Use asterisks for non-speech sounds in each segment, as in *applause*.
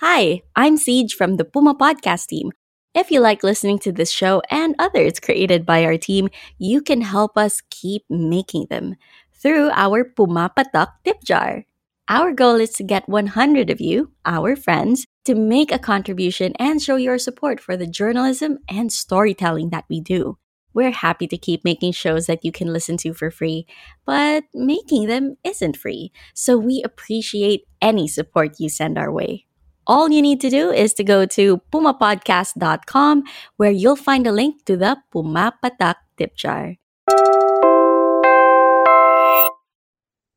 Hi, I'm Siege from the Puma Podcast team. If you like listening to this show and others created by our team, you can help us keep making them through our Puma Patak tip jar. Our goal is to get 100 of you, our friends, to make a contribution and show your support for the journalism and storytelling that we do. We're happy to keep making shows that you can listen to for free, but making them isn't free, so we appreciate any support you send our way. All you need to do is to go to pumapodcast.com where you'll find a link to the Puma Patak tip jar.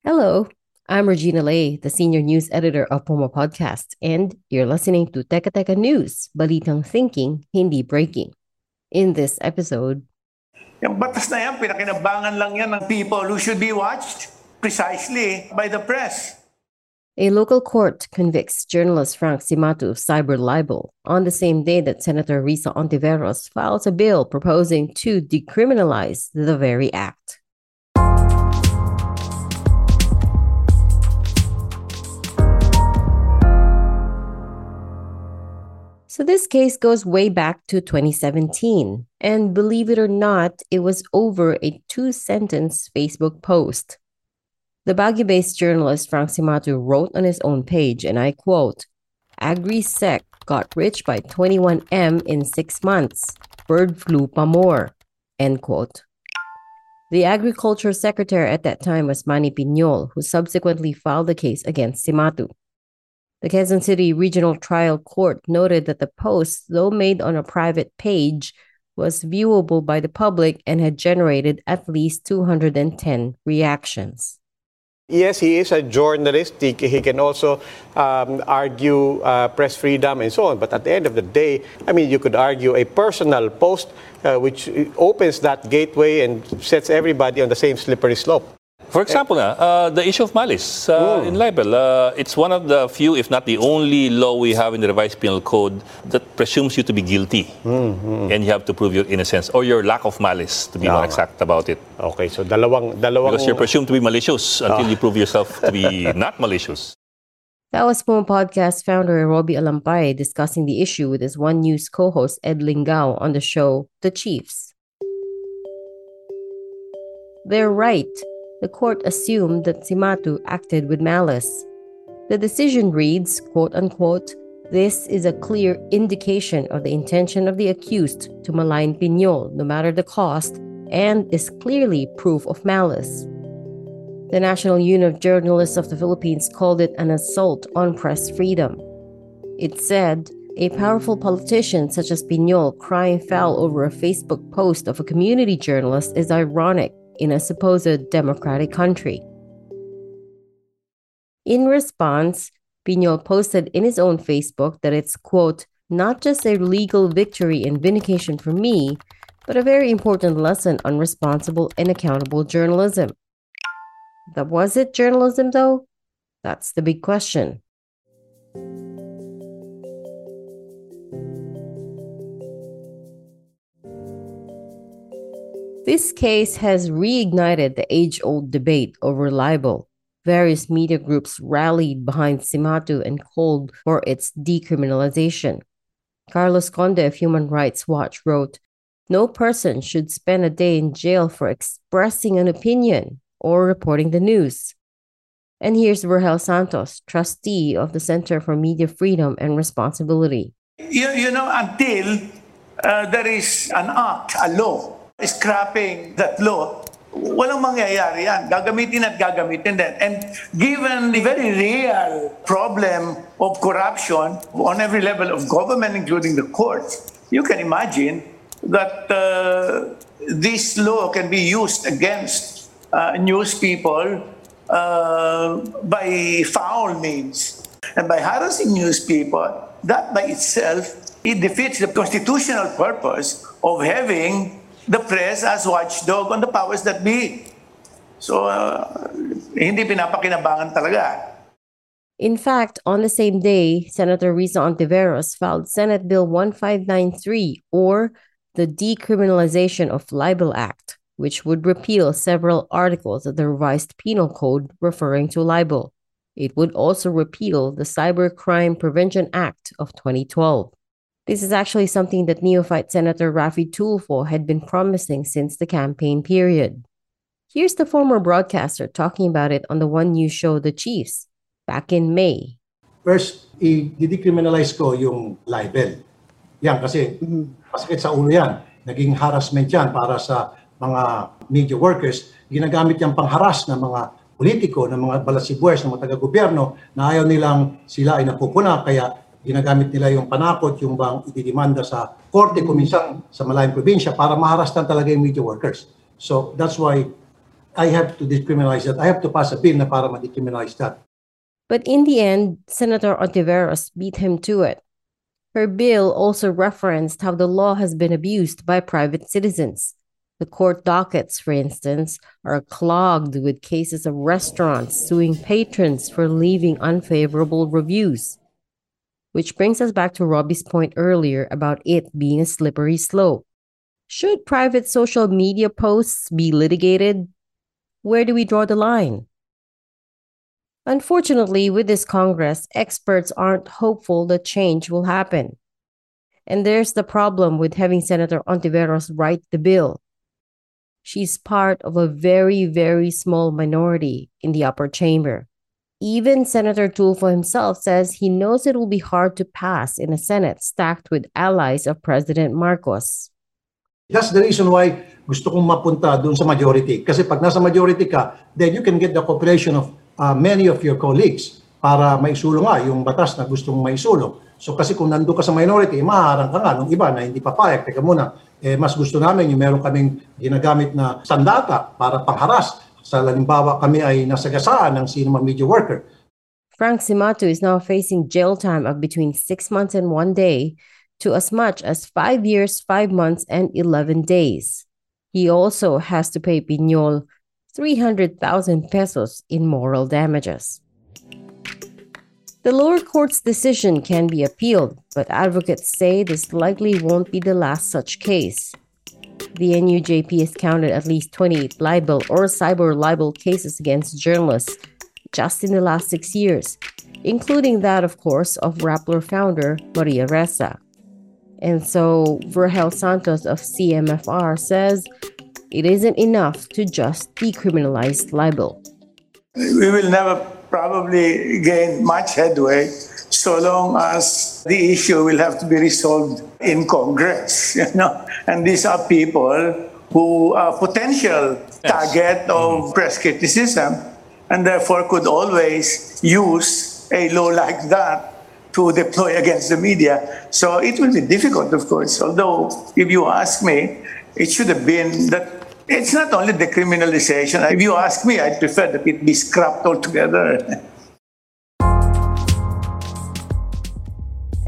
Hello, I'm Regina Lay, the senior news editor of Puma Podcast, and you're listening to Teka Teka News, Balitang Thinking, Hindi Breaking. In this episode, Yung batas na yan, pinakinabangan lang yan ng people who should be watched precisely by the press. A local court convicts journalist Frank Cimatu of cyber libel on the same day that Senator Risa Hontiveros files a bill proposing to decriminalize the very act. So this case goes way back to 2017. And believe it or not, it was over a two sentence Facebook post. The Baguio based journalist Frank Cimatu wrote on his own page, and I quote AgriSec got rich by 21M in six months. Bird flu pa more. End quote. The agriculture secretary at that time was Manny Piñol, who subsequently filed the case against Cimatu. The Quezon City Regional Trial Court noted that the post, though made on a private page, was viewable by the public and had generated at least 210 reactions. Yes, he is a journalist. He, he can also um, argue uh, press freedom and so on. But at the end of the day, I mean, you could argue a personal post uh, which opens that gateway and sets everybody on the same slippery slope. For example, na, uh, the issue of malice uh, in libel. Uh, it's one of the few, if not the only law we have in the revised penal code that presumes you to be guilty. And you have to prove your innocence or your lack of malice, to be more exact about it. Okay, so dalawang dalawang Because you're presumed to be malicious until you prove yourself to be *laughs* not malicious. That was Puma Podcast founder Roby Alampay discussing the issue with his One News co-host Ed Lingao on the show The Chiefs. They're right. The court assumed that Cimatu acted with malice. The decision reads, quote unquote, this is a clear indication of the intention of the accused to malign Piñol, no matter the cost, and is clearly proof of malice. The National Union of Journalists of the Philippines called it an assault on press freedom. It said, a powerful politician such as Piñol crying foul over a Facebook post of a community journalist is ironic in a supposed democratic country. In response, Piñol posted in his own Facebook that it's, quote, not just a legal victory and vindication for me, but a very important lesson on responsible and accountable journalism. That was it journalism, though? That's the big question. This case has reignited the age old debate over libel. Various media groups rallied behind Cimatu and called for its decriminalization. Carlos Conde of Human Rights Watch wrote No person should spend a day in jail for expressing an opinion or reporting the news. And here's Vergel Santos, trustee of the Center for Media Freedom and Responsibility. You, you know, until uh, there is an act, a law, scrapping that law, walang mangyayari yan. Gagamitin at gagamitin din. And given the very real problem of corruption on every level of government, including the courts, you can imagine that uh, this law can be used against uh, news people uh, by foul means and by harassing news people. That by itself it defeats the constitutional purpose of having the press as watchdog on the powers that be. So, uh, hindi pinapakinabangan talaga. In fact, on the same day, Senator Risa Hontiveros filed Senate Bill 1593, or the Decriminalization of Libel Act, which would repeal several articles of the revised penal code referring to libel. It would also repeal the Cybercrime Prevention Act of 2012. This is actually something that neophyte Senator Rafi Tulfo had been promising since the campaign period. Here's the former broadcaster talking about it on the One News show The Chiefs back in May. First, i-decriminalize ko yung libel. Yan, kasi masakit sa ulo yan. Naging harassment yan para sa mga media workers. Ginagamit yan pangharas ng mga politiko, ng mga balasibuers, ng mga taga-gobyerno na ayaw nilang sila ay napupuna. Kaya ginagamit nila yung panakot, yung bang ididimanda sa korte, kuminsan sa malayang probinsya para maharastan talaga yung media workers. So that's why I have to decriminalize that. I have to pass a bill na para ma-decriminalize that. But in the end, Senator Hontiveros beat him to it. Her bill also referenced how the law has been abused by private citizens. The court dockets, for instance, are clogged with cases of restaurants suing patrons for leaving unfavorable reviews. Which brings us back to Roby's point earlier about it being a slippery slope. Should private social media posts be litigated? Where do we draw the line? Unfortunately, with this Congress, experts aren't hopeful that change will happen. And there's the problem with having Senator Hontiveros write the bill. She's part of a very, very small minority in the upper chamber. Even Senator Tulfo himself says he knows it will be hard to pass in a Senate stacked with allies of President Marcos. That's the reason why gusto kong mapunta doon sa majority. Kasi pag nasa majority ka, then you can get the cooperation of uh, many of your colleagues para maisulong nga yung batas na gusto mong maisulong. So kasi kung nandun ka sa minority, maharang ka nga nung iba na hindi papayag. Teka muna, eh, mas gusto namin yung meron kaming ginagamit na sandata para pangharas. Sa halimbawa, kami ay nasagasaan ng sino media worker. Frank Cimatu is now facing jail time of between six months and one day to as much as five years, five months, and 11 days. He also has to pay Piñol 300,000 pesos in moral damages. The lower court's decision can be appealed, but advocates say this likely won't be the last such case. The NUJP has counted at least 28 libel or cyber libel cases against journalists just in the last six years, including that, of course, of Rappler founder Maria Ressa. And so Vergel Santos of CMFR says it isn't enough to just decriminalize libel. We will never probably gain much headway so long as the issue will have to be resolved in Congress, *laughs* you know. And these are people who are potential target of mm-hmm. press criticism and therefore could always use a law *laughs* like that to deploy against the media. So it will be difficult, of course. Although, if you ask me, it should have been that it's not only the decriminalization. If you ask me, I'd prefer that it be scrapped altogether. *laughs*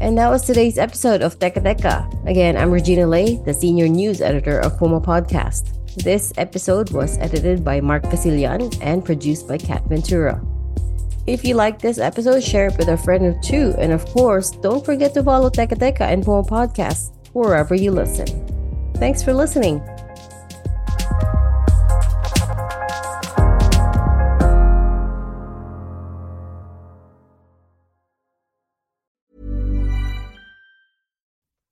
And that was today's episode of Teka Teka. Again, I'm Regina Lay, the senior news editor of Puma Podcast. This episode was edited by Mark Casilian and produced by Kat Ventura. If you like this episode, share it with a friend or two. And of course, don't forget to follow Teka Teka and Puma Podcast wherever you listen. Thanks for listening.